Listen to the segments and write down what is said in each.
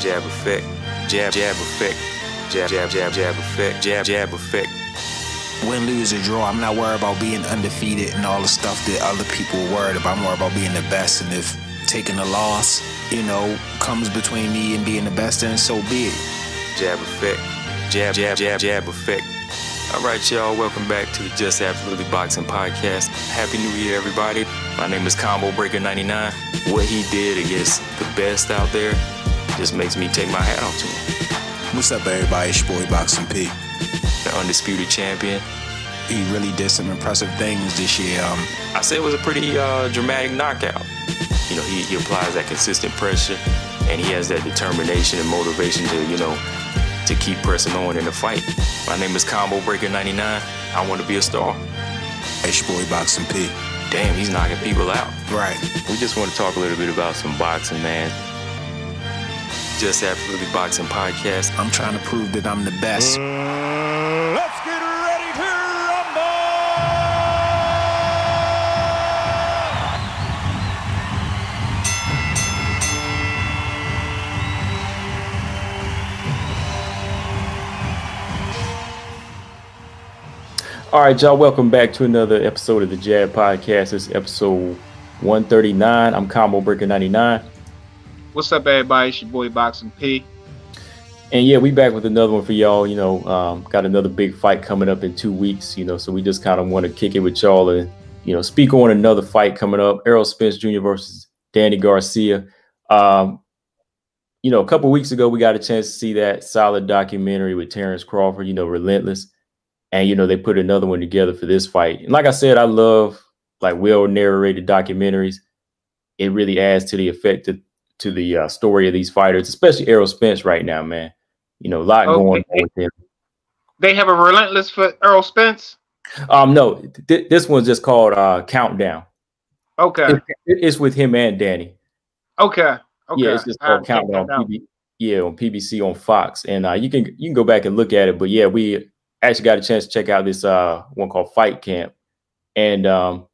jab effect, jab, jab effect, jab, jab, jab, jab effect, jab, jab effect. Win, lose, or draw, I'm not worried about being undefeated and all the stuff that other people are worried about. I'm worried about being the best. And if taking a loss, you know, comes between me and being the best, then so be it. Jab effect, jab, jab, jab, jab effect. All right, y'all, welcome back to the Just Absolutely Boxing Podcast. Happy New Year, everybody. My name is Combo Breaker 99. What he did against the best out there just makes me take my hat off to him. What's up, everybody? It's your boy Boxing P. The undisputed champion. He really did some impressive things this year. Um, I said it was a pretty uh, dramatic knockout. You know, he, he applies that consistent pressure and he has that determination and motivation to, you know, to keep pressing on in the fight. My name is Combo Breaker 99. I want to be a star. it's your boy Boxing P. Damn, he's knocking people out. Right. We just want to talk a little bit about some boxing, man. Just Absolutely Boxing Podcast. I'm trying to prove that I'm the best. Let's get ready to rumble! All right, y'all, welcome back to another episode of the Jab Podcast. This is episode 139. I'm Combo Breaker 99. What's up, everybody? It's your boy Boxing P. And yeah, we back with another one for y'all. You know, um, got another big fight coming up in two weeks. You know, so we just kind of want to kick it with y'all and you know speak on another fight coming up: Errol Spence Jr. versus Danny Garcia. Um, you know, a couple weeks ago we got a chance to see that solid documentary with Terence Crawford. You know, Relentless, and you know they put another one together for this fight. And like I said, I love like well narrated documentaries. It really adds to the effect to, to the uh, story of these fighters, especially Errol Spence right now, man. You know, a lot Okay. going on with him. They have a relentless for Earl Spence. Um, no, th- this one's just called uh, Countdown. Okay, It- it's with him and Danny. okay, okay. Yeah, it's just called Countdown. out. PB, yeah, on PBC on Fox, and uh, you can you can go back and look at it. But yeah, we actually got a chance to check out this uh one called Fight Camp, and um,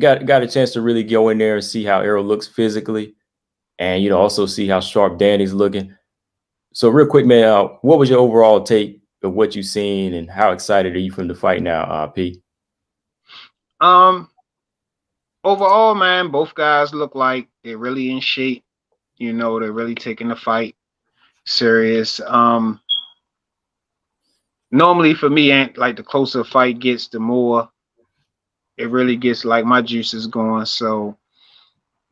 got got a chance to really go in there and see how Errol looks physically, and you know also see how sharp Danny's looking. So real quick, man, uh, what was your overall take of what you've seen, and how excited are you from the fight now, uh, P? Um, overall, man, both guys look like they're really in shape. You know, they're really taking the fight serious. Um, normally for me, and like the closer a fight gets, the more it really gets like my juices going. So,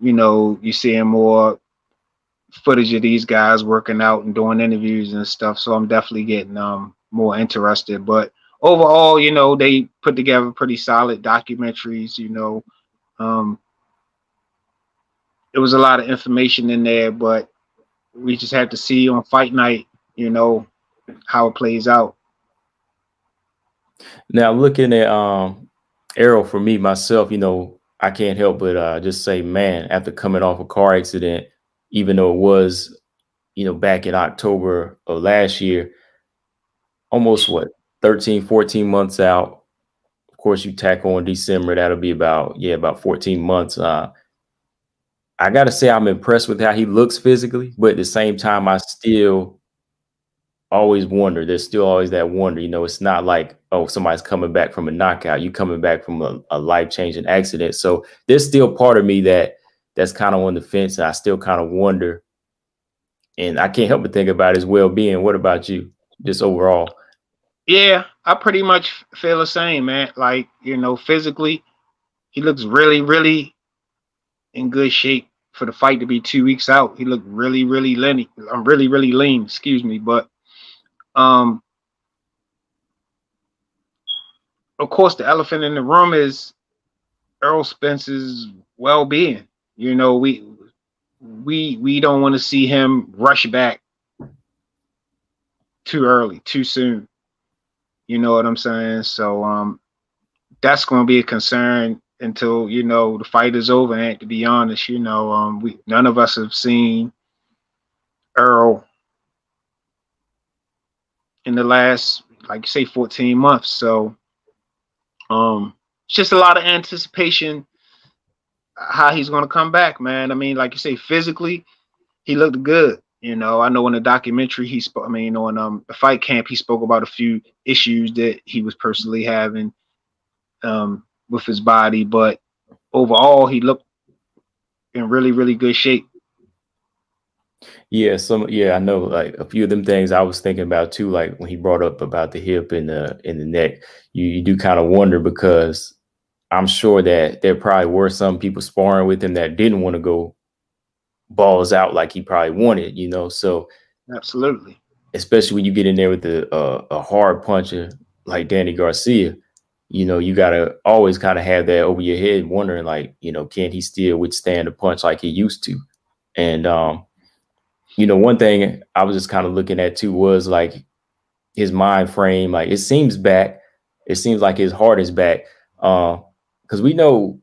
you know, you're seeing more footage of these guys working out and doing interviews and stuff. So I'm definitely getting um more interested. But overall, you know, they put together pretty solid documentaries, you know. Um it was a lot of information in there, but we just have to see on fight night, you know, how it plays out. Now looking at um Errol for me myself, you know, I can't help but uh just say, man, after coming off a car accident, even though it was, you know, back in October of last year, almost what 13, 14 months out. Of course, you tack on December, that'll be about, yeah, about 14 months. Uh I gotta say I'm impressed with how he looks physically, but at the same time, I still always wonder. There's still always that wonder. You know, it's not like, oh, somebody's coming back from a knockout. You coming back from a, a life changing accident. So there's still part of me that that's kind of on the fence. And I still kind of wonder. And I can't help but think about his well being. What about you, just overall? Yeah, I pretty much feel the same, man. Like, you know, physically, he looks really, really in good shape for the fight to be two weeks out. He looked really, really lean. I'm uh, really, really lean, excuse me. But um of course the elephant in the room is Earl Spence's well-being. You know, we we we don't want to see him rush back too early, too soon. You know what I'm saying? So um that's going to be a concern until you know the fight is over. And to be honest, you know, um, we none of us have seen Earl in the last, like say, 14 months. So um, it's just a lot of anticipation how he's to come back, man. I mean, like you say, physically, he looked good. You know, I know in the documentary he spoke. I mean, on um the fight camp, he spoke about a few issues that he was personally having um with his body, but overall, he looked in really, really good shape. Yeah, some yeah, I know like a few of them things I was thinking about too, like when he brought up about the hip and the in the neck. You you do kind of wonder because I'm sure that there probably were some people sparring with him that didn't want to go balls out like he probably wanted, you know. So absolutely, especially when you get in there with the uh, a hard puncher like Danny Garcia, you know, you gotta always kind of have that over your head, wondering like, you know, can he still withstand a punch like he used to? And um, you know, one thing I was just kind of looking at too was like his mind frame. Like it seems back, it seems like his heart is back. Uh, because we know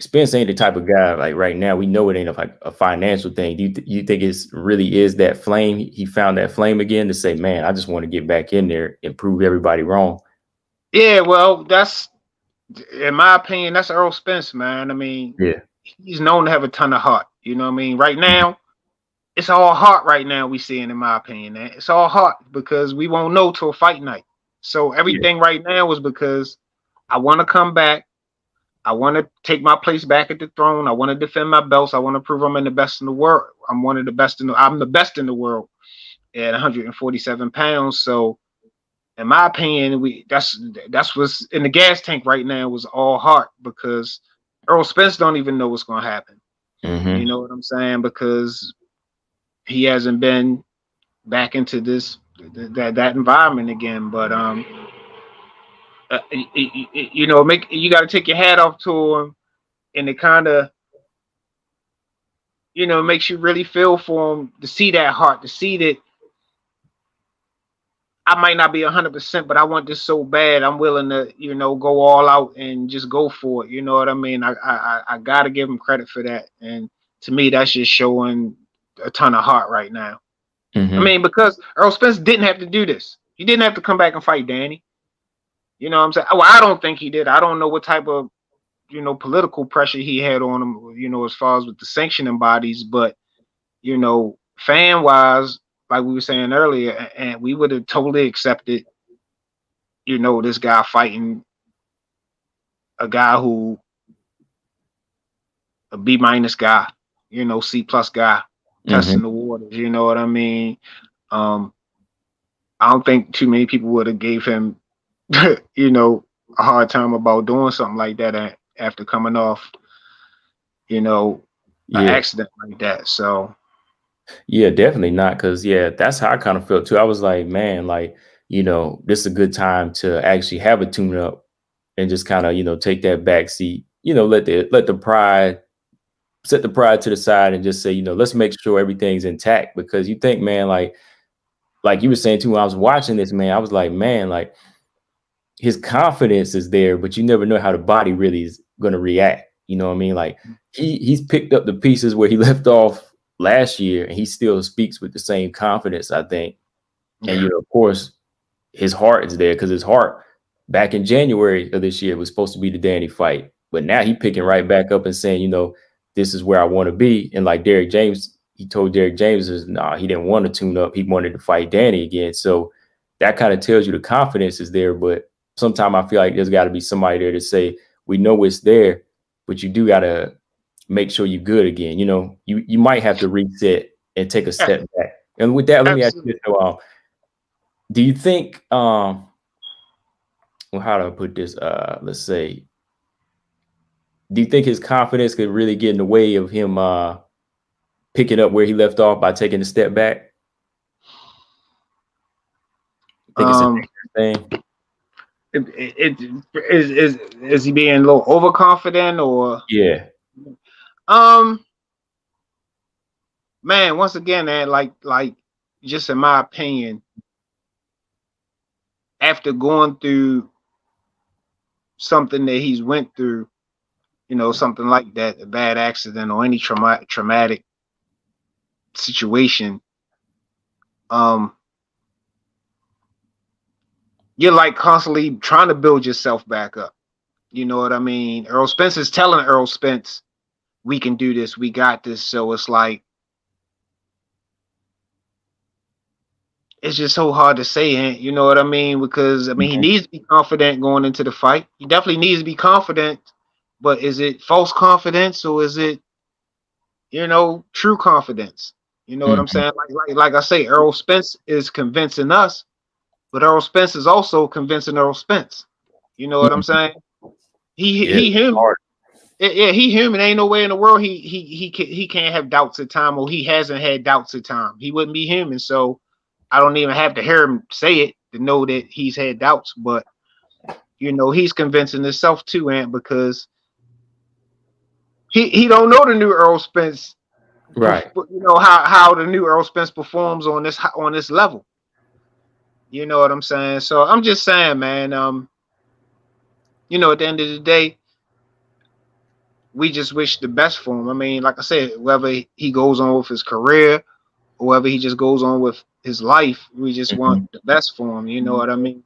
Spence ain't the type of guy like right now. We know it ain't a, like a financial thing. Do you, th- you think it's really is that flame? He found that flame again to say, "Man, I just want to get back in there and prove everybody wrong." Yeah, well, that's in my opinion, that's Earl Spence, man. I mean, yeah, he's known to have a ton of heart. You know what I mean? Right now, it's all heart. Right now, we seeing, in my opinion, that it's all heart because we won't know till fight night. So everything yeah. right now was because I want to come back. I want to take my place back at the throne. I want to defend my belts. I want to prove I'm in the best in the world. I'm one of the best in the. I'm the best in the world at 147 pounds. So, in my opinion, we that's that's what's in the gas tank right now was all heart because earl Spence don't even know what's going to happen. Mm-hmm. You know what I'm saying? Because he hasn't been back into this that that environment again. But um, uh, you, you know, make you got to take your hat off to him, and it kind of, you know, makes you really feel for him to see that heart, to see that. I might not be hundred percent, but I want this so bad. I'm willing to, you know, go all out and just go for it. You know what I mean? I I I gotta give him credit for that. And to me, that's just showing a ton of heart right now. Mm-hmm. I mean, because Earl Spence didn't have to do this. He didn't have to come back and fight Danny. You know what I'm saying? Well, I don't think he did. I don't know what type of, you know, political pressure he had on him, you know, as far as with the sanctioning bodies, but you know, fan wise, like we were saying earlier, and we would have totally accepted, you know, this guy fighting a guy who a B minus guy, you know, C plus guy, mm-hmm. testing the waters, you know what I mean? Um I don't think too many people would have gave him you know, a hard time about doing something like that after coming off, you know, yeah. an accident like that. So, yeah, definitely not. Because yeah, that's how I kind of felt too. I was like, man, like you know, this is a good time to actually have a tune up and just kind of you know take that back seat. You know, let the let the pride set the pride to the side and just say, you know, let's make sure everything's intact. Because you think, man, like like you were saying too, when I was watching this, man, I was like, man, like his confidence is there, but you never know how the body really is going to react. You know what I mean? Like he he's picked up the pieces where he left off last year, and he still speaks with the same confidence. I think, yeah. and you know, of course, his heart is there because his heart back in January of this year was supposed to be the Danny fight, but now he picking right back up and saying, you know, this is where I want to be. And like Derrick James, he told Derrick James, is nah, he didn't want to tune up. He wanted to fight Danny again. So that kind of tells you the confidence is there, but sometimes I feel like there's got to be somebody there to say, we know it's there, but you do got to make sure you're good again. You know, you, you might have to reset and take a step back. And with that, let me ask you this. Um, do you think, um, well, how do I put this? Uh, let's say, do you think his confidence could really get in the way of him uh, picking up where he left off by taking a step back? I think um, it's a thing? it, it, is is is he being a little overconfident or? Yeah. Um man once again man like like just in my opinion after going through something that he's went through you know something like that a bad accident or any trauma- traumatic situation um you're like constantly trying to build yourself back up. You know what I mean? Earl Spence is telling Earl Spence, we can do this, we got this. So it's like it's just so hard to say, and you know what I mean? Because I mean, mm-hmm. he needs to be confident going into the fight. He definitely needs to be confident, but is it false confidence or is it, you know, true confidence? You know mm-hmm. what I'm mm-hmm. saying? Like, like, like I say, earl Spence is convincing us, but earl Spence is also convincing earl Spence. You know what mm-hmm. I'm saying? He yeah, he him. Yeah, he human. Ain't no way in the world he he he can, he can't have doubts at time, or he hasn't had doubts at time. He wouldn't be human. So I don't even have to hear him say it to know that he's had doubts. But you know, he's convincing himself too, Ant, because he he don't know the new Earl Spence, right? You know how how the new Earl Spence performs on this on this level. You know what I'm saying? So I'm just saying, man. Um, you know, at the end of the day, we just wish the best for him. I mean, like I said, whether he goes on with his career or whether he just goes on with his life, we just mm-hmm. want the best for him. You know what I mean?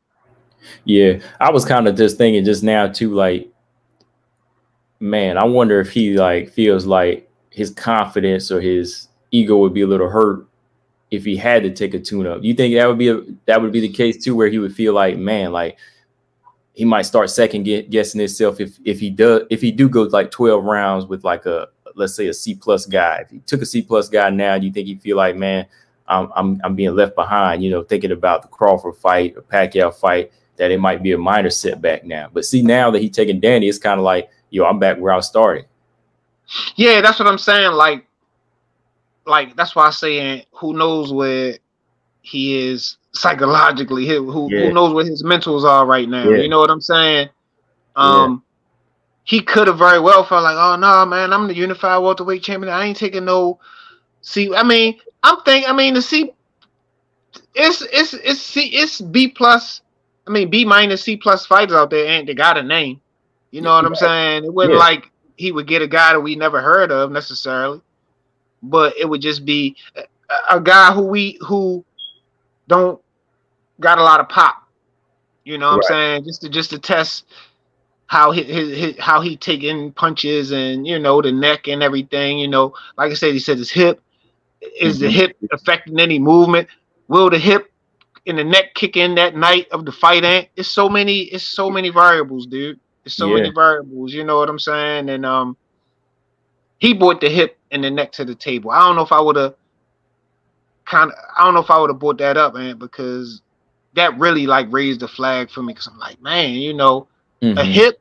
Yeah, I was kind of just thinking just now too, like, man, I wonder if he like feels like his confidence or his ego would be a little hurt if he had to take a tune up. You think that would be a that would be the case too, where he would feel like, man, like he might start second guessing himself if if he does if he do go like 12 rounds with like a let's say a C plus guy. If he took a C plus guy now, do you think he feel like man, I'm I'm I'm being left behind? You know, thinking about the Crawford fight or Pacquiao fight, that it might be a minor setback now. But see, now that he's taking Danny, it's kind of like yo, I'm back where I started. Yeah, that's what I'm saying. Like, like that's why I'm saying who knows where he is psychologically. Who yeah. who knows what his mentals are right now? Yeah. You know what I'm saying? Um, yeah. he could have very well felt like, oh no, man, I'm the unified welterweight champion. I ain't taking no. See, I mean, I'm thinking. I mean, the C, it's it's it's C, it's B plus. I mean, B minus C plus fighters out there, and they got a name. You know what I'm saying? It wasn't like he would get a guy that we never heard of necessarily, but it would just be a, a guy who we who don't got a lot of pop. You know what right. I'm saying? Just to just to test how he his, his, how he taking punches and you know the neck and everything. You know, like I said, he said his hip is mm-hmm. the hip affecting any movement. Will the hip and the neck kick in that night of the fight? Ant? It's so many. It's so many variables, dude. It's so yeah. many variables. You know what I'm saying? And um, he brought the hip and the neck to the table. I don't know if I would have kind of I don't know if I would have brought that up, man, because that really like raised the flag for me. Because I'm like, man, you know, mm-hmm. a hip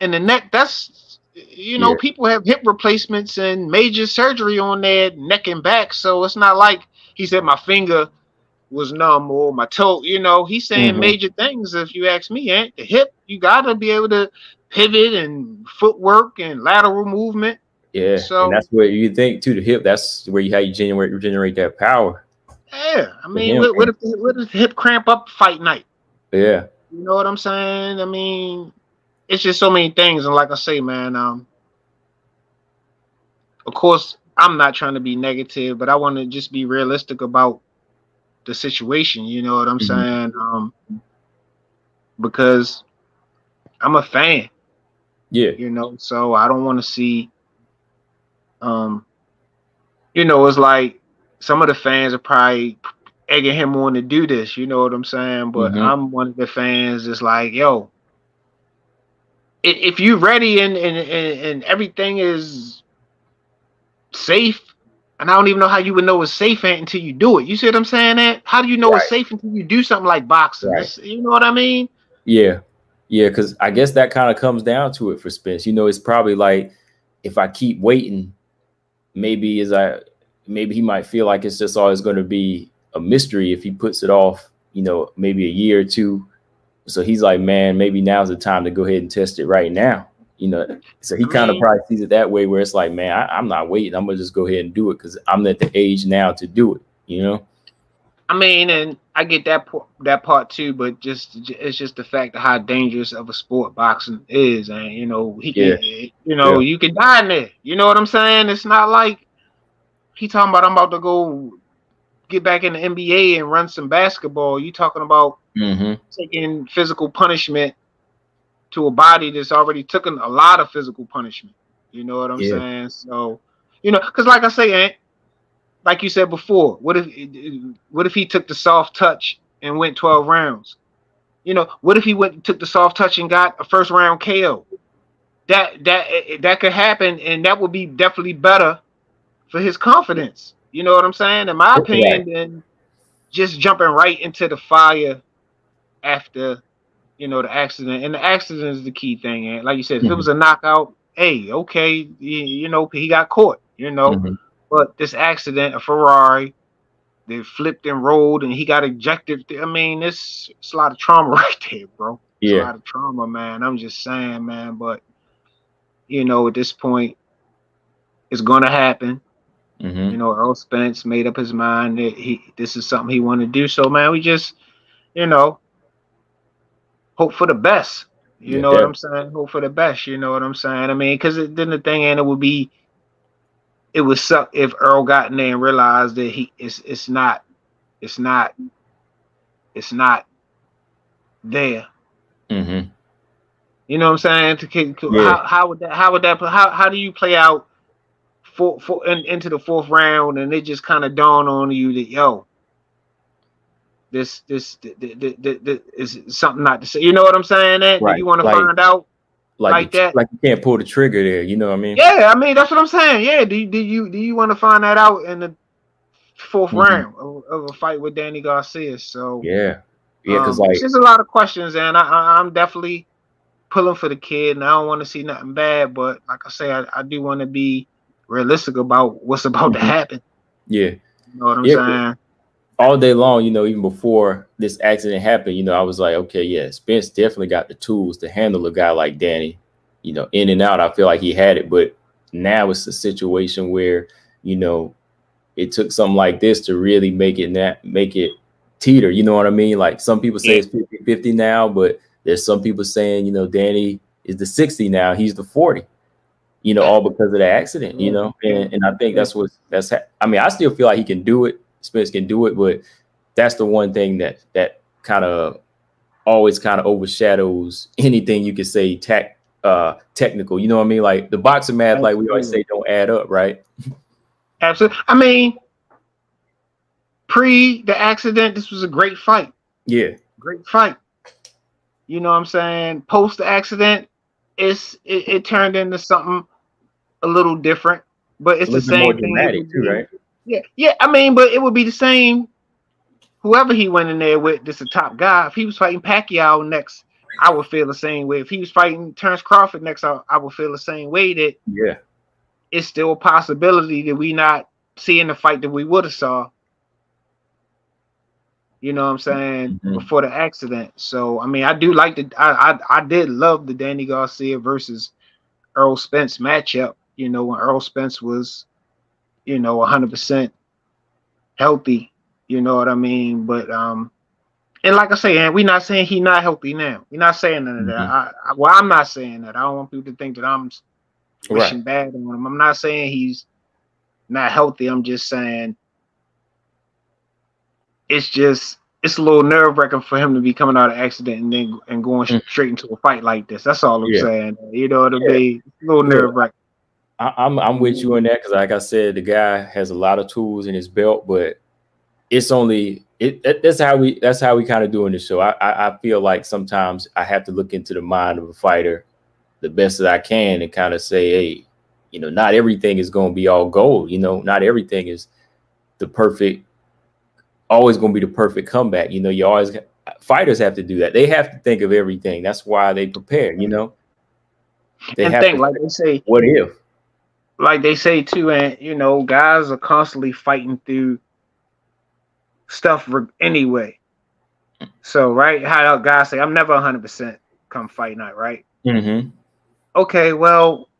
and the neck. That's you know, yeah. people have hip replacements and major surgery on their neck and back. So it's not like he said my finger was numb or my toe. You know, he's saying mm-hmm. major things. If you ask me, Ant, the hip, you gotta be able to pivot and footwork and lateral movement. Yeah, so and that's where you think to the hip. That's where you how you generate generate that power. Yeah, I mean, what, what, if what if hip cramp up fight night? Yeah, you know what I'm saying. I mean, it's just so many things, and like I say, man, um, of course, I'm not trying to be negative, but I want to just be realistic about the situation. You know what I'm mm-hmm. saying? Um, because I'm a fan. Yeah, you know, so I don't want to see um, you know, it's like some of the fans are probably egging him on to do this. You know what I'm saying? But mm-hmm. I'm one of the fans that's like, yo, if you're ready and, and, and everything is safe, and I don't even know how you would know it's safe until you do it. You see what I'm saying? That how do you know right. it's safe until you do something like boxing? Right. You know what I mean? Yeah, yeah. Because I guess that kind of comes down to it for Spence. You know, it's probably like if I keep waiting maybe as I maybe he might feel like it's just always going to be a mystery if he puts it off, you know, maybe a year or two. So he's like, man, maybe now's the time to go ahead and test it right now. You know, so he kind of probably sees it that way, where it's like, man, I, am not waiting. I'm gonna just go ahead and do it because I'm at the age now to do it. You know. I mean, and I get that that part too, but just it's just the fact of how dangerous of a sport boxing is, and you know he yeah. can, you know yeah. you can die in there. You know what I'm saying? It's not like he talking about I'm about to go get back in the NBA and run some basketball. You talking about mm-hmm. taking physical punishment to a body that's already taken a lot of physical punishment. You know what I'm yeah. saying? So you know, because like I say, like you said before, what if what if he took the soft touch and went 12 rounds? You know, what if he went took the soft touch and got a first round KO? That that that could happen, and that would be definitely better for his confidence. You know what I'm saying? In my opinion, than just jumping right into the fire after you know the accident. And the accident is the key thing. And like you said, mm-hmm. if it mm-hmm. was a knockout, hey, okay, you, you know he got caught. You know, mm-hmm. but this accident, a Ferrari, they flipped and rolled and he got ejected. I mean, it's, it's a lot of trauma right there, bro. It's yeah. a lot of trauma, man. I'm just saying, man. But you know, at this point, it's gonna happen. Mm-hmm. You know, Earl Spence made up his mind that he this is something he want to do. So, man, we just, you know, hope for the best. You yeah, know yeah. what I'm saying? Hope for the best. You know what I'm saying? I mean, because then the thing, and it would be it would suck if Earl got in there and realized that he it's it's not it's not it's not there. Mm-hmm. You know what I'm saying? To, to yeah. how, how would that how would that how how do you play out for, for in, into the fourth round and it just kind of dawn on you that yo this this, this, this, this is something not to say. You know what I'm saying? That right. you want to find out like, like that. Like you can't pull the trigger there. You know what I mean? Yeah, I mean that's what I'm saying. Yeah, do, do you do you want to find that out in the 4th mm-hmm. round of, of, a fight with Danny Garcia? So yeah, yeah, because um, like there's a lot of questions, and I, I am definitely pulling for the kid, and I don't want to see nothing bad, but like I say, I, I do want to be realistic about what's about to mm-hmm. happen. Yeah, you know what I'm yeah, saying all day long, you know, even before this accident happened, you know, I was like, okay, yeah, Spence definitely got the tools to handle a guy like Danny. You know, in and out, I feel like he had it, but now it's a situation where, you know, it took something like this to really make it not make it teeter. You know what I mean? Like some people say it's 50 50 now, but there's some people saying, you know, Danny is the 60 now, he's the 40 you know, all because of the accident, you mm-hmm. know, and, and I think that's what that's. Ha- I mean, I still feel like he can do it. Spence can do it, but that's the one thing that that kind of always kind of overshadows anything you could say tech uh technical. You know what I mean? Like the boxing math, like we always say, don't add up, right? Absolutely. I mean, pre the accident, this was a great fight. Yeah, great fight. You know what I'm saying? Post the accident, it's it, it turned into something a little different, but it's the same thing. Too, right? Yeah, yeah. I mean, but it would be the same. Whoever he went in there with, this a top guy. If he was fighting Pacquiao next, I would feel the same way. If he was fighting Terence Crawford next, I, I would feel the same way. That yeah, it's still a possibility that we not seeing the fight that we would have saw. You know what I'm saying mm-hmm. before the accident. So I mean, I do like the I, I I did love the Danny Garcia versus Earl Spence matchup. You know when Earl Spence was you know, 100% healthy. You know what I mean? But um, and like I say, and we're not saying he's not healthy now. We're not saying none of mm-hmm. that. I, I, well, I'm not saying that. I don't want people to think that I'm wishing right. bad on him. I'm not saying he's not healthy. I'm just saying it's just it's a little nerve wracking for him to be coming out of accident and then and going mm-hmm. straight into a fight like this. That's all I'm yeah. saying. You know what I mean? A little nerve wracking. I, am I'm, I'm with you on that because, like I said, the guy has a lot of tools in his belt, but it's only it. That's how we that's how we kind of do in the show. I, I, I feel like sometimes I have to look into the mind of a fighter the best that I can and kind of say, hey, you know, not everything is going to be all gold. You know, not everything is the perfect. Always going to be the perfect comeback. You know, you always fighters have to do that. They have to think of everything. That's why they prepare. You know, they and have think, to, like they say, what if? Like they say too, and you know, guys are constantly fighting through stuff anyway. So, right, how guys say, I'm never 100% come fight night, right? Mm-hmm. Okay, well,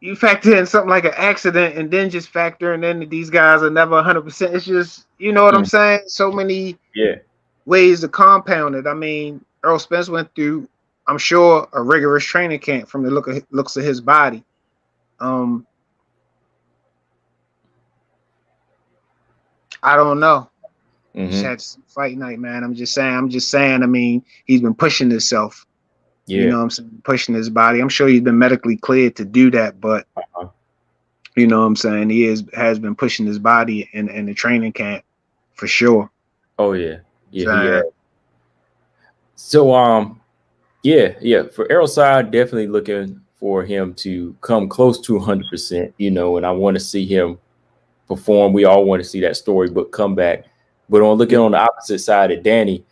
you factor in something like an accident and then just factor in that these guys are never 100%. It's just, you know what mm-hmm. I'm mm. saying? So many yeah ways to compound it. I mean, Earl Spence went through, I'm sure, a rigorous training camp from the look of, looks of his body. Um, I don't know. Mm-hmm. Just had fight night, man. I'm just saying. I'm just saying. I mean, he's been pushing himself. Yeah. You know, I'm saying pushing his body. I'm sure he's been medically cleared to do that, but uh-huh. You know what I'm saying? He is has been pushing his body in, in the training camp for sure. Oh yeah. Yeah. yeah. So um yeah, yeah. For Errol side, definitely looking for him to come close to 100 percent, you know, and I want to see him perform. We all want to see that storybook come back. But on looking on the opposite side of Danny,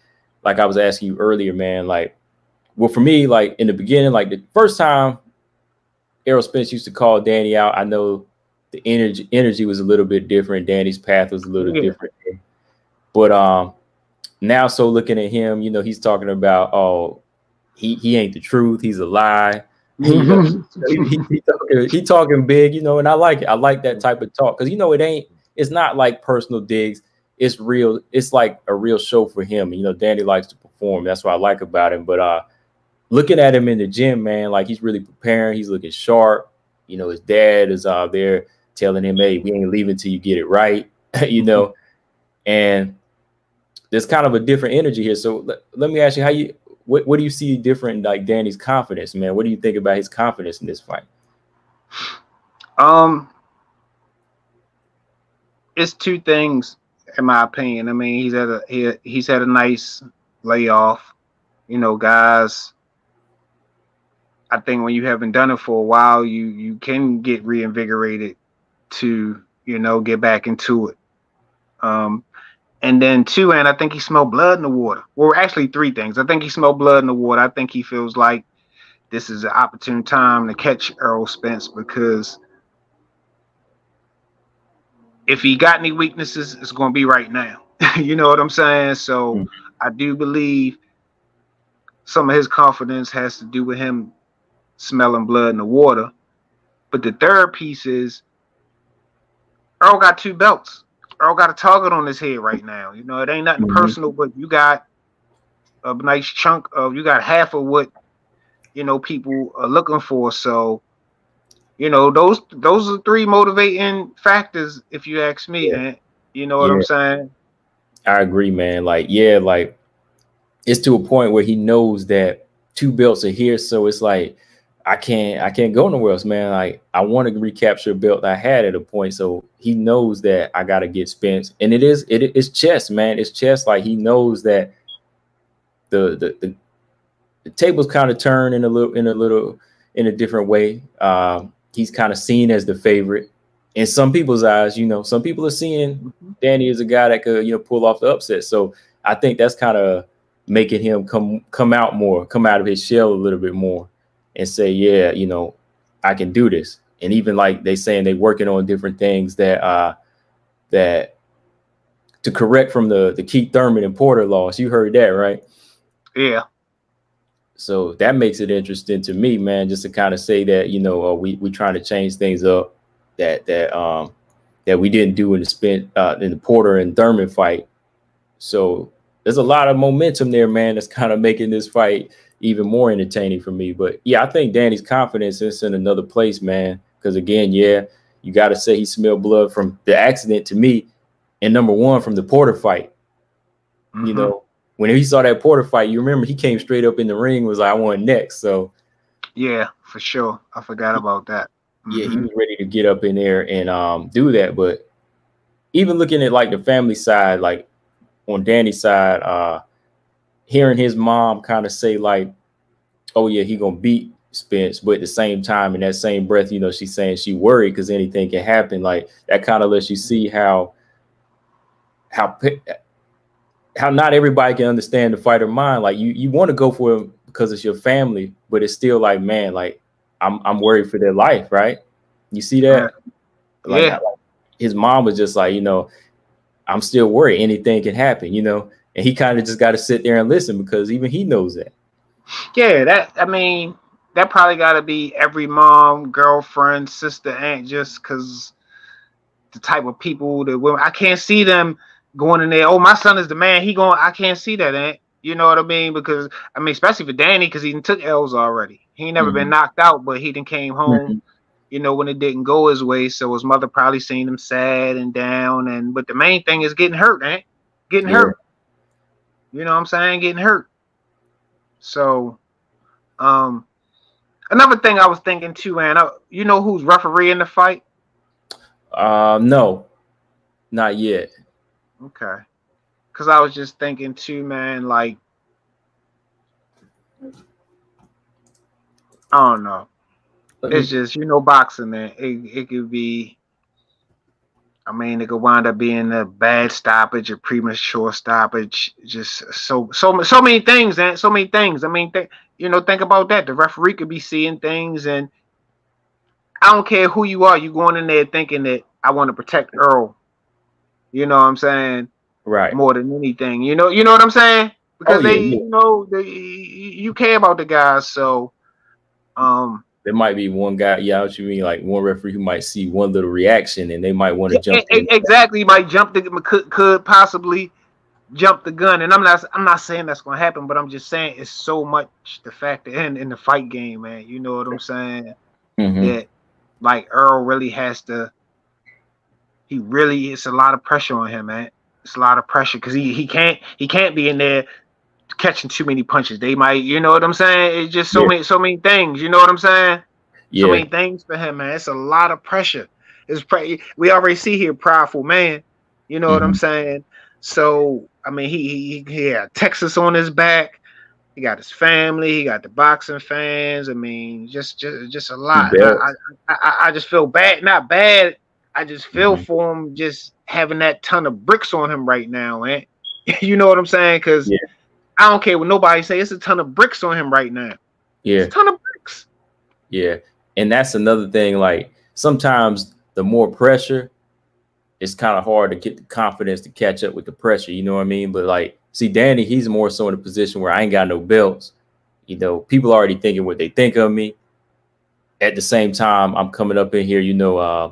like I was asking you earlier, man, like well, for me, like in the beginning, like the first time Errol Spence used to call Danny out, I know the energy energy was a little bit different. Danny's path was a little yeah. different. But um now so looking at him, you know, he's talking about oh, he he ain't the truth, he's a lie. He, he, talking, he talking big, you know, and I like it. I like that type of talk because you know it ain't it's not like personal digs. It's real, it's like a real show for him. You know, Danny likes to perform. That's what I like about him. But uh looking at him in the gym, man, like he's really preparing. He's looking sharp. You know, his dad is uh, there telling him, "Hey, we ain't leaving till you get it right." you know, and there's kind of a different energy here. So let, let me ask you, how you what, what do you see different like Danny's confidence, man? What do you think about his confidence in this fight? Um, it's two things in my opinion. I mean, he's had a he, he's had a nice layoff. You know, guys I think when you haven't done it for a while, you you can get reinvigorated to you know get back into it. Um, and then two, and I think he smelled blood in the water. Well, actually three things. I think he smelled blood in the water. I think he feels like this is an opportune time to catch Errol Spence because if he got any weaknesses, it's going to be right now. you know what I'm saying? So mm-hmm. I do believe some of his confidence has to do with him smelling blood in the water. But the third piece is Earl got two belts. Earl got a target on his head right now. You know, it ain't nothing mm-hmm. personal, but you got a nice chunk of you got half of what you know people are looking for. So, you know, those those are three motivating factors, if you ask me. Yeah. Man. You know what yeah. I'm saying? I agree, man. Like, yeah, like it's to a point where he knows that two belts are here. So it's like I can't I can't go nowhere else, man. Like I want to recapture a belt I had at a point. So he knows that I gotta get Spence. And it is it is chess, man. It's chess. Like he knows that the the the, the tables kind of turn in a little in a little in a different way. Um, he's kind of seen as the favorite in some people's eyes. You know, some people are seeing mm-hmm. Danny as a guy that could you know pull off the upset. So I think that's kind of making him come come out more, come out of his shell a little bit more and say, yeah, you know, I can do this. And even like they saying they working on different things that uh that to correct from the the Keith Thurman and Porter loss. You heard that, right? Yeah. So that makes it interesting to me, man, just to kind of say that, you know, uh, we we trying to change things up that that um that we didn't do in the spin uh in the Porter and Thurman fight. So there's a lot of momentum there, man, that's kind of making this fight even more entertaining for me. But yeah, I think Danny's confidence is in another place, man. Because again, yeah, you got to say he smelled blood from the accident to me, and number one from the Porter fight. Mm-hmm. You know, when he saw that Porter fight, you remember he came straight up in the ring, was like, "I want next." So, yeah, for sure, I forgot about that. Mm-hmm. Yeah, he mm-hmm. was ready to get up in there and um, do that. But even looking at like the family side, like on Danny's side, uh, hearing his mom kind of say like, "Oh yeah, he gonna beat Spence," but at the same time, in that same breath, you know, she's saying she worried because anything can happen. Like that kind of lets you see how how how not everybody can understand the fighter mind. Like you you want to go for him because it's your family, but it's still like, man, like I'm I'm worried for their life, right? You see that? Like, yeah. Like, his mom was just like, you know, I'm still worried. Anything can happen, you know and he kind of just got to sit there and listen because even he knows that. Yeah, that I mean, that probably got to be every mom, girlfriend, sister, aunt, just because the type of people that women. I can't see them going in there. Oh, my son is the man. He going. I can't see that, Ant. You know what I mean? Because I mean, especially for Danny, because he took L's already. He never mm-hmm. been knocked out, but he then came home. Mm-hmm. You know, when it didn't go his way, so his mother probably seen him sad and down. And but the main thing is getting hurt, ain't getting yeah. hurt. You know what I'm saying? Getting hurt. So, um, another thing I was thinking too, man. I, you know who's refereeing the fight? Uh, no, not yet. Okay. Cause I was just thinking too, man, like I don't know. It's just you know boxing, man. It it could be. I mean, it could wind up being a bad stoppage, a premature stoppage. Just so so so many things, and so many things. I mean, th- you know, think about that. The referee could be seeing things, and I don't care who you are. You going in there thinking that I want to protect Earl. You know what I'm saying? Right. More than anything, you know, you know what I'm saying? Because Oh, yeah, they, yeah. you know, they you care about the guys, so um. There might be one guy, yeah, what you mean, like one referee who might see one little reaction and they might want to jump. exactly. He might jump the could, could possibly jump the gun, and I'm not I'm not saying that's gonna happen, but I'm just saying it's so much the factor in in the fight game, man. You know what I'm saying? Mhm. That like Earl really has to. He really it's a lot of pressure on him, man. It's a lot of pressure because he he can't he can't be in there catching too many punches. They might, you know what I'm saying? It's just so Yeah. many so many things. You know what I'm saying? so many things for him, man. It's a lot of pressure. It's pre- we already see here prideful man. You know what I'm saying? So I mean, he he he had Texas on his back. He got his family. He got the boxing fans. I mean, just just just a lot. I, I, I just feel bad, not bad. I just feel Mhm. for him just having that ton of bricks on him right now, man. you know what I'm saying? Because Yeah. I don't care what nobody say. It's a ton of bricks on him right now. Yeah. It's a ton of bricks. Yeah. And that's another thing. Like sometimes the more pressure, it's kind of hard to get the confidence to catch up with the pressure. You know what I mean? But like, see, Danny, he's more so in a position where I ain't got no belts. You know, people already thinking what they think of me. At the same time, I'm coming up in here, you know, uh,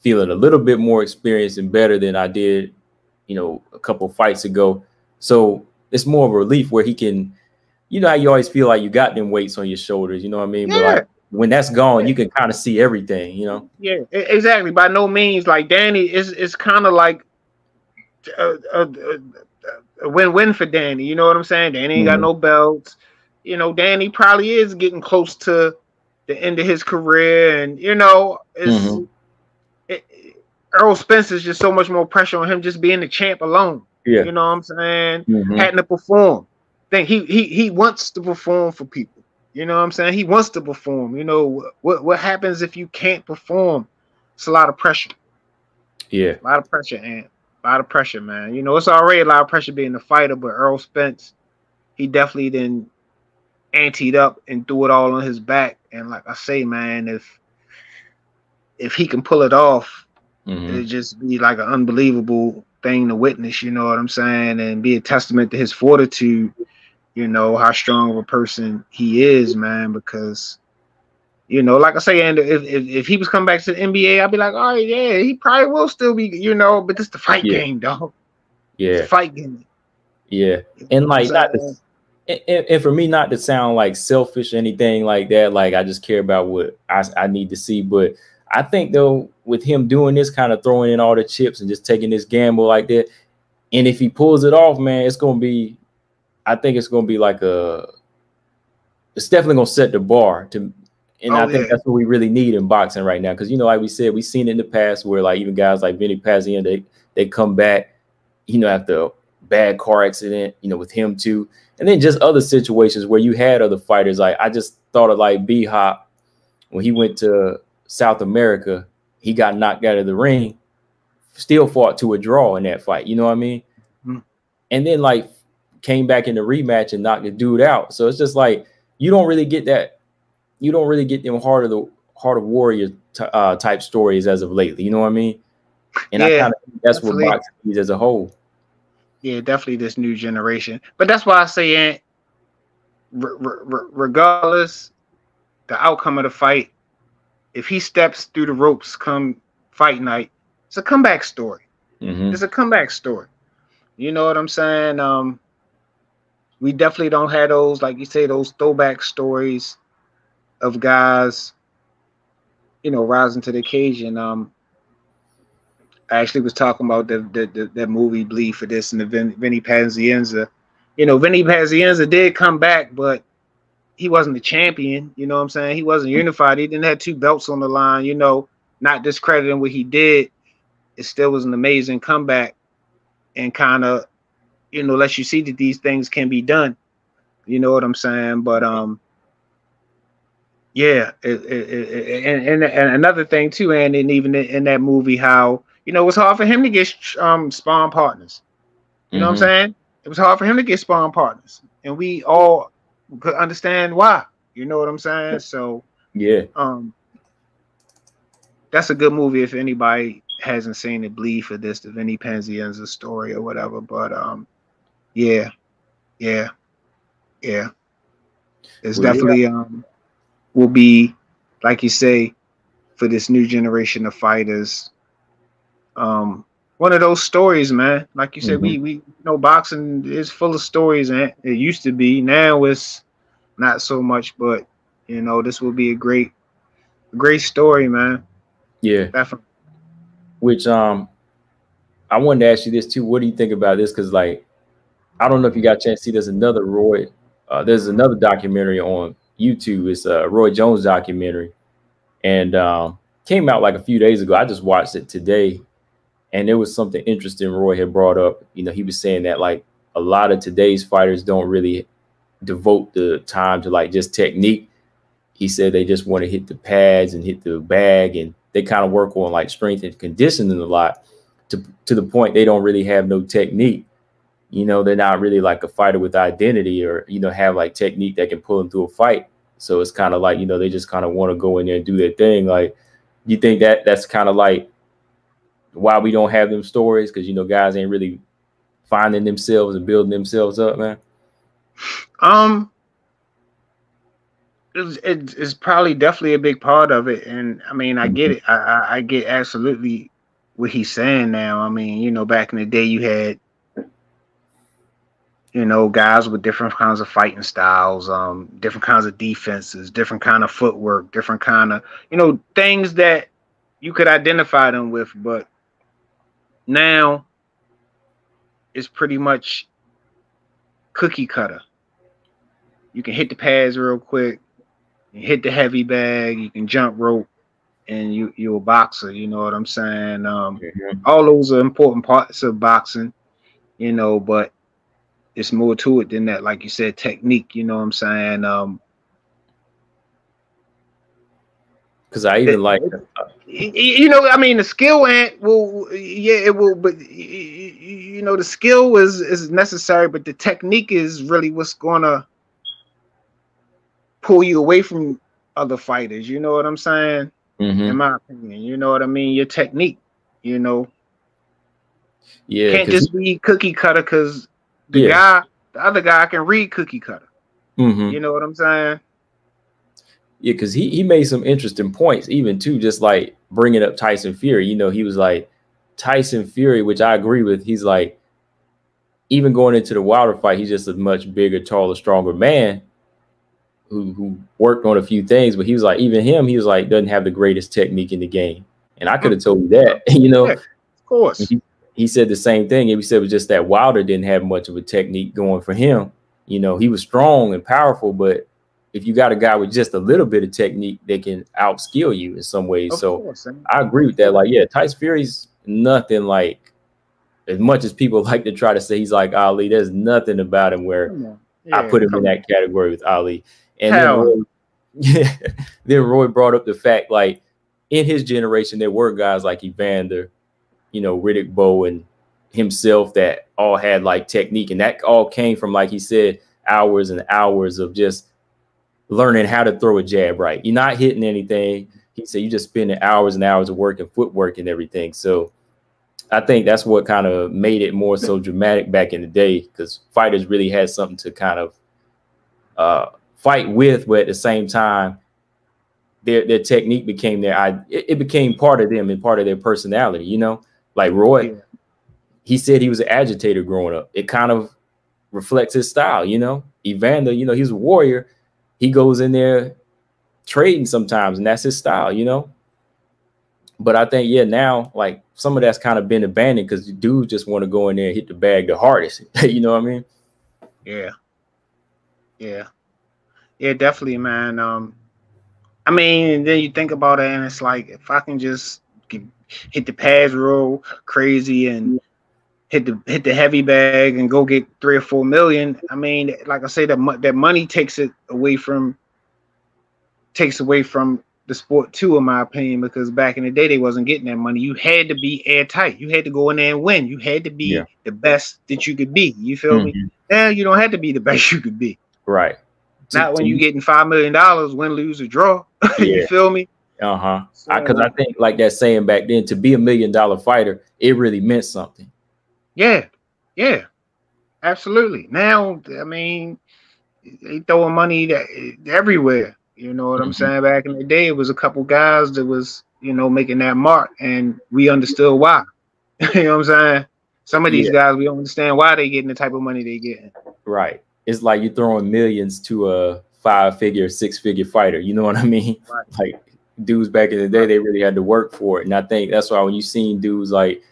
feeling a little bit more experienced and better than I did, you know, a couple fights ago. So it's more of a relief where he can, you know, how you always feel like you got them weights on your shoulders. You know what I mean? But Yeah. like when that's gone, you can kind of see everything. You know? Yeah, exactly. By no means, like Danny is is kind of like a, a, a, a win-win for Danny. You know what I'm saying? Danny ain't got Mhm. no belts. You know, Danny probably is getting close to the end of his career, and you know, it's Mhm. it, Earl Spence is just so much more pressure on him just being the champ alone. Yeah. You know what I'm saying? Mhm. Having to perform. Think he he he wants to perform for people. You know what I'm saying? He wants to perform. You know what what happens if you can't perform? It's a lot of pressure. Yeah. A lot of pressure, and a lot of pressure, man. You know, it's already a lot of pressure being a fighter, but Earl Spence, he definitely then anteed up and threw it all on his back. And like I say, man, if if he can pull it off, Mhm. it'd just be like an unbelievable thing to witness, you know what I'm saying? And be a testament to his fortitude, you know, how strong of a person he is, man, because you know, like I say, and if, if, if he was coming back to the NBA, I'd be like, all right, yeah, he probably will still be, you know, but this the fight Yeah. game, dog. Yeah. fight game. Yeah. And like not to, and, and and for me not to sound like selfish or anything like that, like I just care about what I, I need to see. But I think though, with him doing this kind of throwing in all the chips and just taking this gamble like that, and if he pulls it off, man, it's gonna be I think it's gonna be like a it's definitely gonna set the bar to and Oh, I think yeah. that's what we really need in boxing right now. Cause you know, like we said, we've seen in the past where like even guys like Vinny Pazian, they they come back, you know, after a bad car accident, you know, with him too. And then just other situations where you had other fighters. Like I just thought of like B Hop when he went to South America, he got knocked out of the ring, still fought to a draw in that fight. You know what I mean? Mhm. And then like came back in the rematch and knocked the dude out. So it's just like you don't really get that. You don't really get them heart of the heart of warrior t- uh, type stories as of lately. You know what I mean? And I kind of think that's what boxing is as a whole. Yeah, definitely this new generation. But that's why I say, re- re- regardless the outcome of the fight, if he steps through the ropes come fight night, it's a comeback story. Mhm. It's a comeback story. You know what I'm saying? Um, we definitely don't have those, like you say, those throwback stories of guys, you know, rising to the occasion. Um, I actually was talking about the the, the that movie Bleed for this and the Vin, Vinny Pazienza. You know, Vinny Pazienza did come back, but he wasn't the champion. You know what I'm saying? He wasn't unified. He didn't have two belts on the line. You know, not discrediting what he did it still was an amazing comeback and kind of, you know, lets you see that these things can be done. You know what I'm saying? But um, yeah, it, it, it, and, and and another thing too, and, even in that movie, how you know it was hard for him to get um spawn partners. You know mm-hmm. what I'm mm-hmm. saying? It was hard for him to get spawn partners, and we all could understand why. You know what I'm saying? So yeah, um, that's a good movie if anybody hasn't seen it. Bleed for this, the Vinny Pazienza story or whatever. But um, yeah, yeah, yeah. It's well, definitely yeah. um will be like you say for this new generation of fighters. Um, one of those stories, man. Like you said, mm-hmm. we we you know boxing is full of stories, and it used to be. Now it's not so much, but you know this will be a great, great story, man. Yeah, definitely. Which um, I wanted to ask you this too. What do you think about this? Because like, I don't know if you got a chance to see. There's another Roy. Uh, there's another documentary on YouTube. It's a Roy Jones documentary, and um, came out like a few days ago. I just watched it today, and there was something interesting Roy had brought up. You know, he was saying that like a lot of today's fighters don't really devote the time to like just technique. He said they just want to hit the pads and hit the bag, and they kind of work on like strength and conditioning a lot to to the point they don't really have no technique you know, they're not really like a fighter with identity or, you know, have like technique that can pull them through a fight. So it's kind of like, you know, they just kind of want to go in there and do their thing. Like, you think that that's kind of like why we don't have them stories? Because, you know, guys ain't really finding themselves and building themselves up, man. Um, it's, it's probably definitely a big part of it. And I mean, I get mm-hmm. it. I, I get absolutely what he's saying now. I mean, you know, back in the day, you had you know, guys with different kinds of fighting styles, um, different kinds of defenses, different kind of footwork, different kind of, you know, things that you could identify them with. But now it's pretty much cookie cutter. You can hit the pads real quick, you hit the heavy bag, you can jump rope, and you you're a boxer. You know what I'm saying? Um, mm-hmm. All those are important parts of boxing, you know, but it's more to it than that. Like you said, technique. You know what I'm saying? Um, because I even it, like, you know, I mean, the skill and will, yeah, it will, but you know, the skill is is necessary, but the technique is really what's gonna pull you away from other fighters. You know what I'm saying? Mm-hmm. In my opinion, you know what I mean. Your technique, you know. Yeah, can't just be cookie cutter because the yeah. guy, the other guy can read cookie cutter. Mm-hmm. You know what I'm saying? Yeah, because he he made some interesting points, even too, just like bringing up Tyson Fury. You know, he was like Tyson Fury, which I agree with. He's like, even going into the Wilder fight, he's just a much bigger, taller, stronger man who who worked on a few things. But he was like, even him, he was like, doesn't have the greatest technique in the game. And I could have told you that, you know. Yeah, of course. He, he said the same thing. He said it was just that Wilder didn't have much of a technique going for him. You know, he was strong and powerful, but if you got a guy with just a little bit of technique, they can outskill you in some ways. Of so course, I agree with that. Like, yeah, Tyson Fury's nothing like as much as people like to try to say he's like Ali, there's nothing about him where yeah, I put him in that category with Ali. And then Roy, yeah, then Roy brought up the fact like in his generation, there were guys like Evander you know, Riddick Bowe and himself that all had like technique. And that all came from, like he said, hours and hours of just learning how to throw a jab right. You're not hitting anything. He said you just spending hours and hours of work and footwork and everything. So I think that's what kind of made it more so dramatic back in the day because fighters really had something to kind of uh, fight with, but at the same time, their their technique became their it, it became part of them and part of their personality. You know, like Roy, yeah. he said he was an agitator growing up. It kind of reflects his style, you know. Evander, you know, he's a warrior. He goes in there trading sometimes, and that's his style, you know. But I think, yeah, now like some of that's kind of been abandoned because the dudes just want to go in there and hit the bag the hardest. you know what I mean? Yeah. Yeah. Yeah, definitely, man. Um, I mean, then you think about it, and it's like if I can just hit the pads real crazy and hit the hit the heavy bag and go get three or four million. I mean, like I say, that that money takes it away from takes away from the sport too, in my opinion, because back in the day they wasn't getting that money. You had to be airtight. You had to go in there and win. You had to be yeah. the best that you could be. You feel mm-hmm. me? Now you don't have to be the best you could be. Right. Not when you're getting five million dollars, win, lose, or draw. Yeah. you feel me? Uh huh. Because I, I think, like that saying back then, to be a million dollar fighter, it really meant something. Yeah, yeah, absolutely. Now, I mean, they throwing money everywhere. You know what mm-hmm. I'm saying? Back in the day, it was a couple guys that was, you know, making that mark, and we understood why. you know what I'm saying? Some of these yeah. guys, we don't understand why they getting the type of money they getting. Right. It's like you're throwing millions to a five figure, six figure fighter. You know what I mean? Right. Like dudes back in the day, they really had to work for it. And I think that's why when you seen dudes like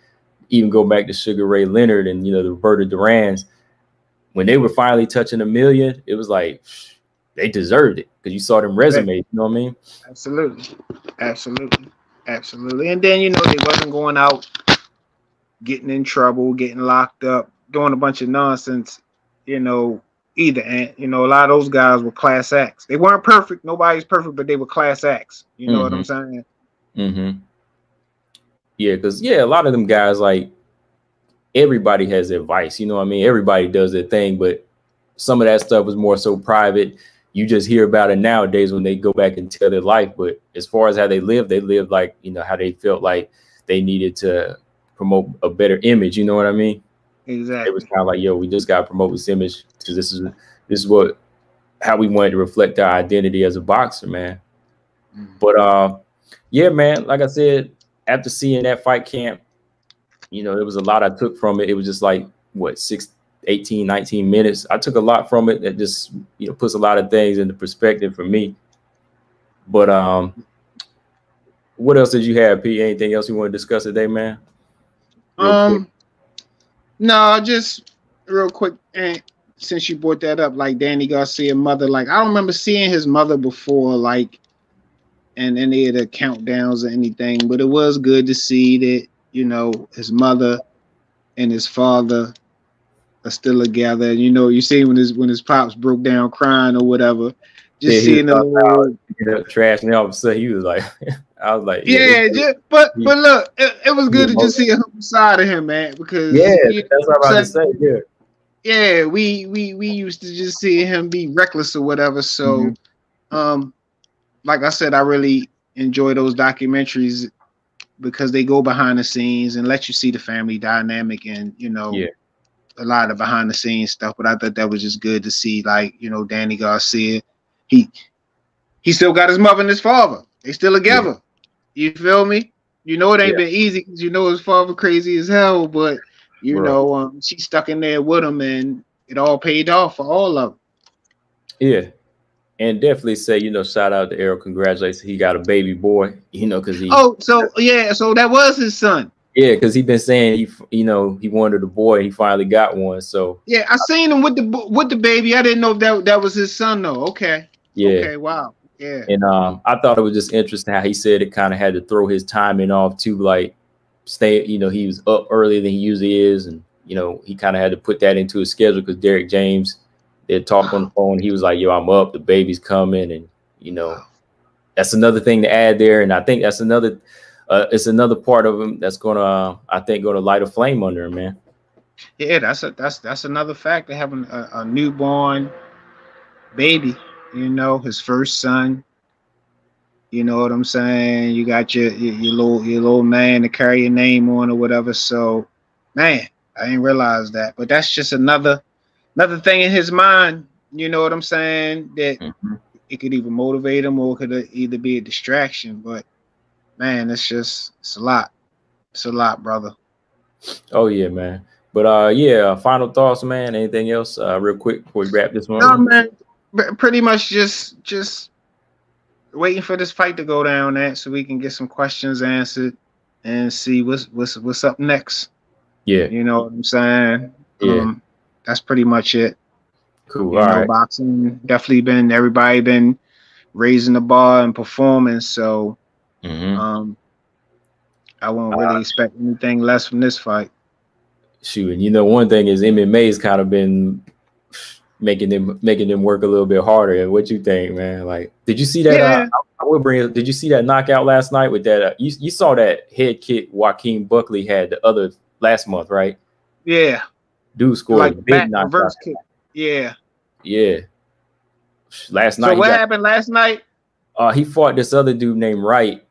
even go back to Sugar Ray Leonard and you know the Roberto Durans, when they were finally touching a million, it was like they deserved it because you saw them resumes. You know what I mean? Absolutely, absolutely, absolutely. And then you know they wasn't going out, getting in trouble, getting locked up, doing a bunch of nonsense. You know, either. And you know, a lot of those guys were class acts. They weren't perfect. Nobody's perfect, but they were class acts. You know mm-hmm. what I'm mm-hmm. saying? Mm-hmm. Yeah, because yeah, a lot of them guys like everybody has advice. You know what I mean? Everybody does their thing, but some of that stuff was more so private. You just hear about it nowadays when they go back and tell their life. But as far as how they live, they live like you know how they felt like they needed to promote a better image. You know what I mean? Exactly. It was kind of like, yo, we just got to promote this image because this is this is what how we wanted to reflect our identity as a boxer, man. Mm. But uh, yeah, man, like I said, after seeing that fight camp, you know, there was a lot I took from it. It was just like what six, 18, 19 minutes. I took a lot from it that just you know puts a lot of things into perspective for me. But um, what else did you have, Pete? Anything else you want to discuss today, man? Real um, quick. No, just real quick, and since you brought that up, like Danny Garcia mother, like I don't remember seeing his mother before, like and any of the countdowns or anything, but it was good to see that, you know, his mother and his father are still together. And you know, you see when his when his pops broke down crying or whatever. Just yeah, seeing them you know, trash and all of a sudden he was like I was like, yeah, yeah but but look, it, it was good to just see a side of him, man, because yeah, that's what I was about to say. Yeah, yeah, we we we used to just see him be reckless or whatever. So, mm-hmm. um, like I said, I really enjoy those documentaries because they go behind the scenes and let you see the family dynamic and you know yeah. a lot of behind the scenes stuff. But I thought that was just good to see, like you know, Danny Garcia, he he still got his mother and his father. They still together. Yeah. You feel me? You know it ain't yeah. been easy because you know his father crazy as hell, but you right. know um, she stuck in there with him and it all paid off for all of them. Yeah, and definitely say you know shout out to Errol, congratulations, he got a baby boy, you know, because he. Oh, so yeah, so that was his son. Yeah, because he been saying he, you know, he wanted a boy. He finally got one. So yeah, I seen him with the with the baby. I didn't know that that was his son though. Okay. Yeah. Okay. Wow. Yeah. And um, I thought it was just interesting how he said it kind of had to throw his timing off too, like stay. You know, he was up earlier than he usually is, and you know, he kind of had to put that into his schedule because Derrick James, they talked on the phone. He was like, "Yo, I'm up. The baby's coming," and you know, that's another thing to add there. And I think that's another, uh, it's another part of him that's gonna, uh, I think, gonna light a flame under him, man. Yeah, that's a that's that's another fact. They having a, a newborn baby. You know, his first son. You know what I'm saying? You got your, your your, little your little man to carry your name on or whatever. So, man, I didn't realize that. But that's just another another thing in his mind. You know what I'm saying? That mm-hmm. it could either motivate him or it could either be a distraction. But man, it's just it's a lot. It's a lot, brother. Oh yeah, man. But uh, yeah. Final thoughts, man. Anything else, uh, real quick before we wrap this one? No, man pretty much just just waiting for this fight to go down that so we can get some questions answered and see what's what's what's up next. Yeah. You know what I'm saying? Yeah. Um, that's pretty much it. Cool. You All know, right. Boxing definitely been everybody been raising the bar and performing. So mm-hmm. um I won't really uh, expect anything less from this fight. Shoot, and you know, one thing is MMA's kind of been making them making them work a little bit harder. And what you think, man? Like, did you see that? Uh, yeah. Uh, I, will bring. Did you see that knockout last night with that? Uh, you you saw that head kick Joaquin Buckley had the other last month, right? Yeah. Dude scored like a big knockout. reverse kick. Yeah. Yeah. Last night. So what got, happened last night? Uh, he fought this other dude named Wright,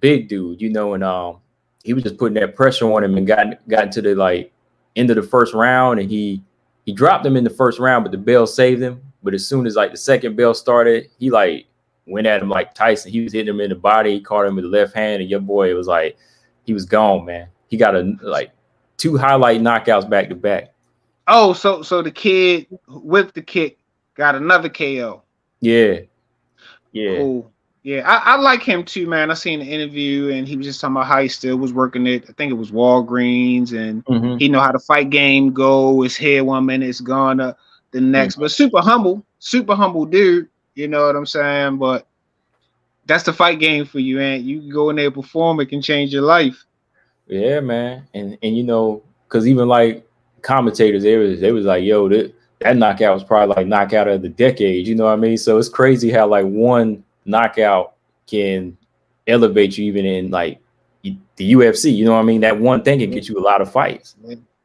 big dude, you know, and um, he was just putting that pressure on him and got got into the like end of the first round, and he he dropped him in the first round, but the bell saved him. But as soon as like the second bell started, he like went at him like Tyson. He was hitting him in the body, he caught him with the left hand, and your boy was like, he was gone, man. He got a like two highlight knockouts back to back. Oh, so so the kid with the kick got another KO. Yeah. Yeah. Cool. Yeah, I, I, like him too, man. I seen the interview and he was just talking about how he still was working it. I think it was Walgreens and mm-hmm. he know how the fight game go. It's here one minute, it's gone up the next. Mm-hmm. But super humble, super humble dude. You know what I'm saying? But that's the fight game for you, and you can go in there perform. It can change your life. Yeah, man. And and you know, because even like commentators, they was they was like, yo, that, that knockout was probably like knockout of the decade. You know what I mean? So it's crazy how like one knockout can elevate you even in like the UFC. You know what I mean? That one thing can get you a lot of fights.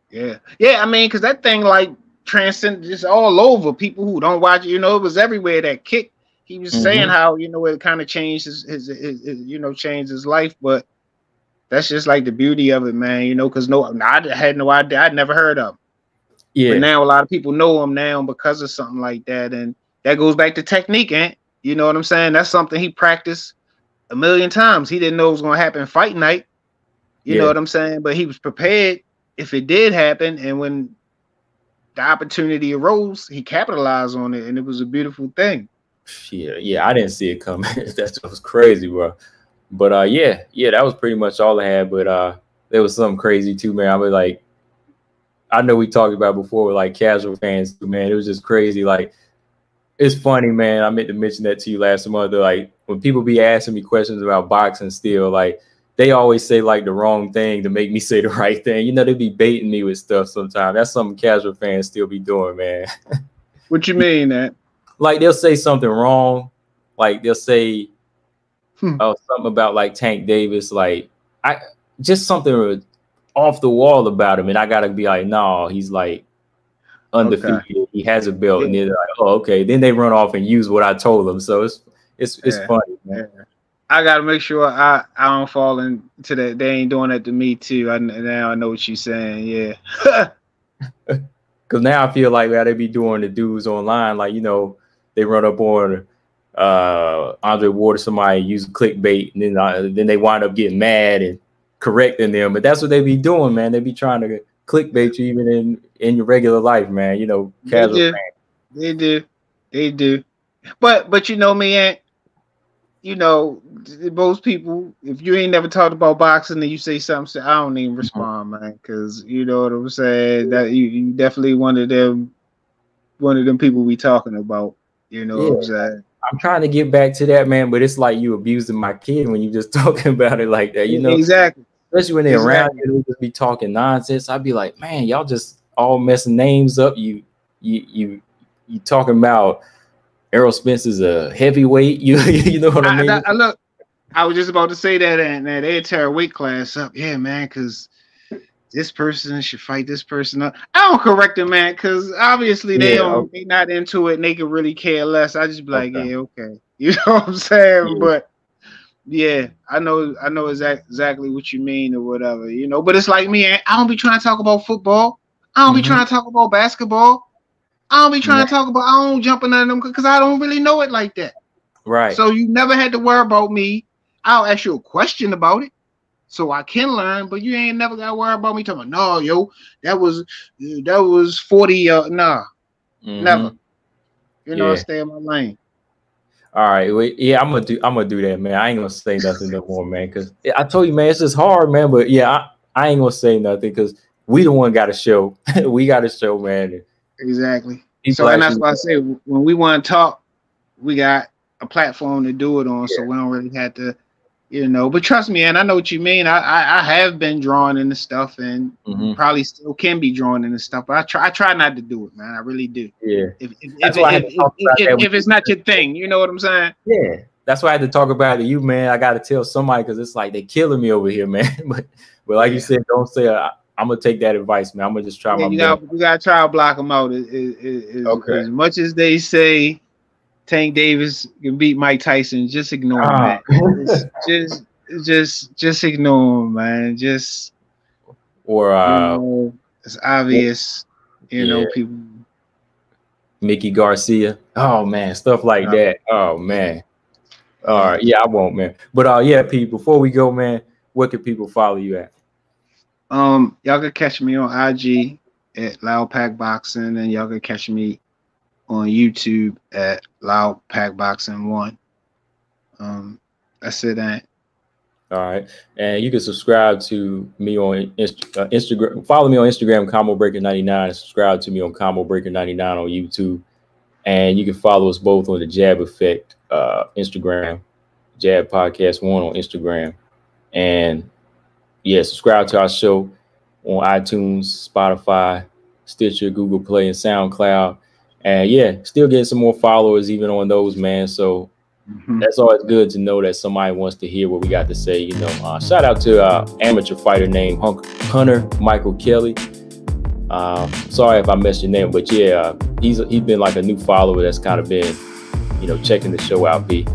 Yeah, yeah. I mean, because that thing like transcend just all over. People who don't watch it, you know, it was everywhere. That kick. He was mm-hmm. saying how you know it kind of changed his, his, his, his, you know changed his life, but that's just like the beauty of it, man. You know, because no, I had no idea. I'd never heard of. Him. Yeah. But now a lot of people know him now because of something like that, and that goes back to technique, and you know what I'm saying? That's something he practiced a million times. He didn't know it was going to happen fight night. You yeah. know what I'm saying? But he was prepared if it did happen. And when the opportunity arose, he capitalized on it, and it was a beautiful thing. Yeah, yeah, I didn't see it coming. That was crazy, bro. But uh, yeah, yeah, that was pretty much all I had. But uh, there was something crazy too, man. I was like, I know we talked about before with like casual fans, too, man. It was just crazy. Like it's funny, man. I meant to mention that to you last month. Like when people be asking me questions about boxing, still like they always say like the wrong thing to make me say the right thing. You know, they be baiting me with stuff sometimes. That's something casual fans still be doing, man. what you mean that? Like they'll say something wrong, like they'll say hmm. oh something about like Tank Davis, like I just something off the wall about him, and I gotta be like, no, he's like undefeated. Okay. He has a belt, and they're like, "Oh, okay." Then they run off and use what I told them. So it's it's it's yeah. funny, man. I got to make sure I I don't fall into that. They ain't doing that to me too. I now I know what you're saying. Yeah. Because now I feel like how they be doing the dudes online, like you know, they run up on uh Andre Ward or somebody use clickbait, and then uh, then they wind up getting mad and correcting them. But that's what they be doing, man. They be trying to clickbait you even in in your regular life, man. You know, casual. They do. They do. They do. But but you know me, and you know most people. If you ain't never talked about boxing and you say something, I don't even mm-hmm. respond, man, because you know what I'm saying. That you, you definitely one of them, one of them people we talking about. You know yeah. what I'm saying. I'm trying to get back to that, man, but it's like you abusing my kid when you just talking about it like that. You know exactly especially when they're exactly. around you, they just be talking nonsense. I'd be like, man, y'all just all messing names up. You you you you talking about Errol Spence is a heavyweight. You you know what I, I mean? I, I, look, I was just about to say that, and that they tear a weight class up. Yeah, man, because this person should fight this person up. I don't correct them, man, because obviously they yeah, don't okay. they not into it and they can really care less. I just be like, okay. yeah, okay. You know what I'm saying? Yeah. But yeah, I know, I know exact, exactly what you mean or whatever, you know. But it's like me, I don't be trying to talk about football. I don't mm-hmm. be trying to talk about basketball. I don't be trying yeah. to talk about. I don't jump into them because I don't really know it like that. Right. So you never had to worry about me. I'll ask you a question about it, so I can learn. But you ain't never got to worry about me talking. No, yo, that was that was forty. Uh, nah, mm-hmm. never. You know, yeah. stay in my lane. All right, wait, yeah, I'm gonna do. I'm gonna do that, man. I ain't gonna say nothing no more, man. Cause I told you, man, it's just hard, man. But yeah, I, I ain't gonna say nothing because we the one got to show. we got to show, man. Exactly. so and that's why I say when we want to talk, we got a platform to do it on, yeah. so we don't really have to, you know. But trust me, and I know what you mean. I I, I have been drawn into stuff, and Mhm. probably still can be drawn into stuff. But I try I try not to do it, man. I really do. Yeah, If if, if, if, had to talk about if- if it's not your thing, you know what I'm saying? yeah. That's why I had to talk about it to you, man. I got to tell somebody because it's like they're killing me over here, man. but but like you said, don't say. Uh, I'm gonna take that advice, man. I'm gonna just try Yeah, my you got you got to try to block them out. As, as, as- Okay. as much as they say Tank Davis can beat Mike Tyson, just ignore him, Ah. man. Just, just just just ignore him, man. Just or you uh, know, it's obvious. You know, people. Mickey Garcia. Oh man, stuff like Yeah. that. Oh man. All right, yeah, I won't, man. But uh, yeah, Pete. Before we go, man, where can people follow you at? Um, y'all can catch me on IG at Loud Pack Boxing, and y'all can catch me on YouTube at Loud Pack Boxing One. Um, that's it. Ain't. All right, and you can subscribe to me on Inst- uh, Instagram. Follow me on Instagram, Combo Breaker ninety nine, subscribe to me on Combo Breaker ninety nine on YouTube. And you can follow us both on the Jab Effect uh, Instagram, Jab Podcast One on Instagram, and yeah, subscribe to our show on iTunes, Spotify, Stitcher, Google Play, and SoundCloud. And yeah, still getting some more followers even on those, man. So Mhm. that's always good to know that somebody wants to hear what we got to say. You know, uh, shout out to uh, amateur fighter named Hunk- Hunter Michael Kelly. Um, sorry if I messed your name, but yeah, uh, he's he's been like a new follower that's kind of been, you know, checking the show out, B.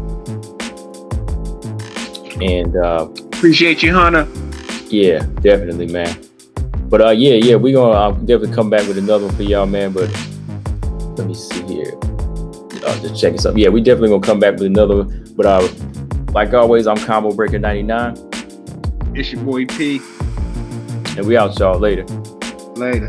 And uh, Appreciate you, Hunter. yeah, definitely, man. But uh, yeah, yeah, we're gonna uh, definitely come back with another one for y'all, man. But let me see here. Uh, just checking something. Yeah, we definitely gonna come back with another one. But uh, like always, I'm Combo Breaker 99, It's your boy P. and we out y'all later. Later.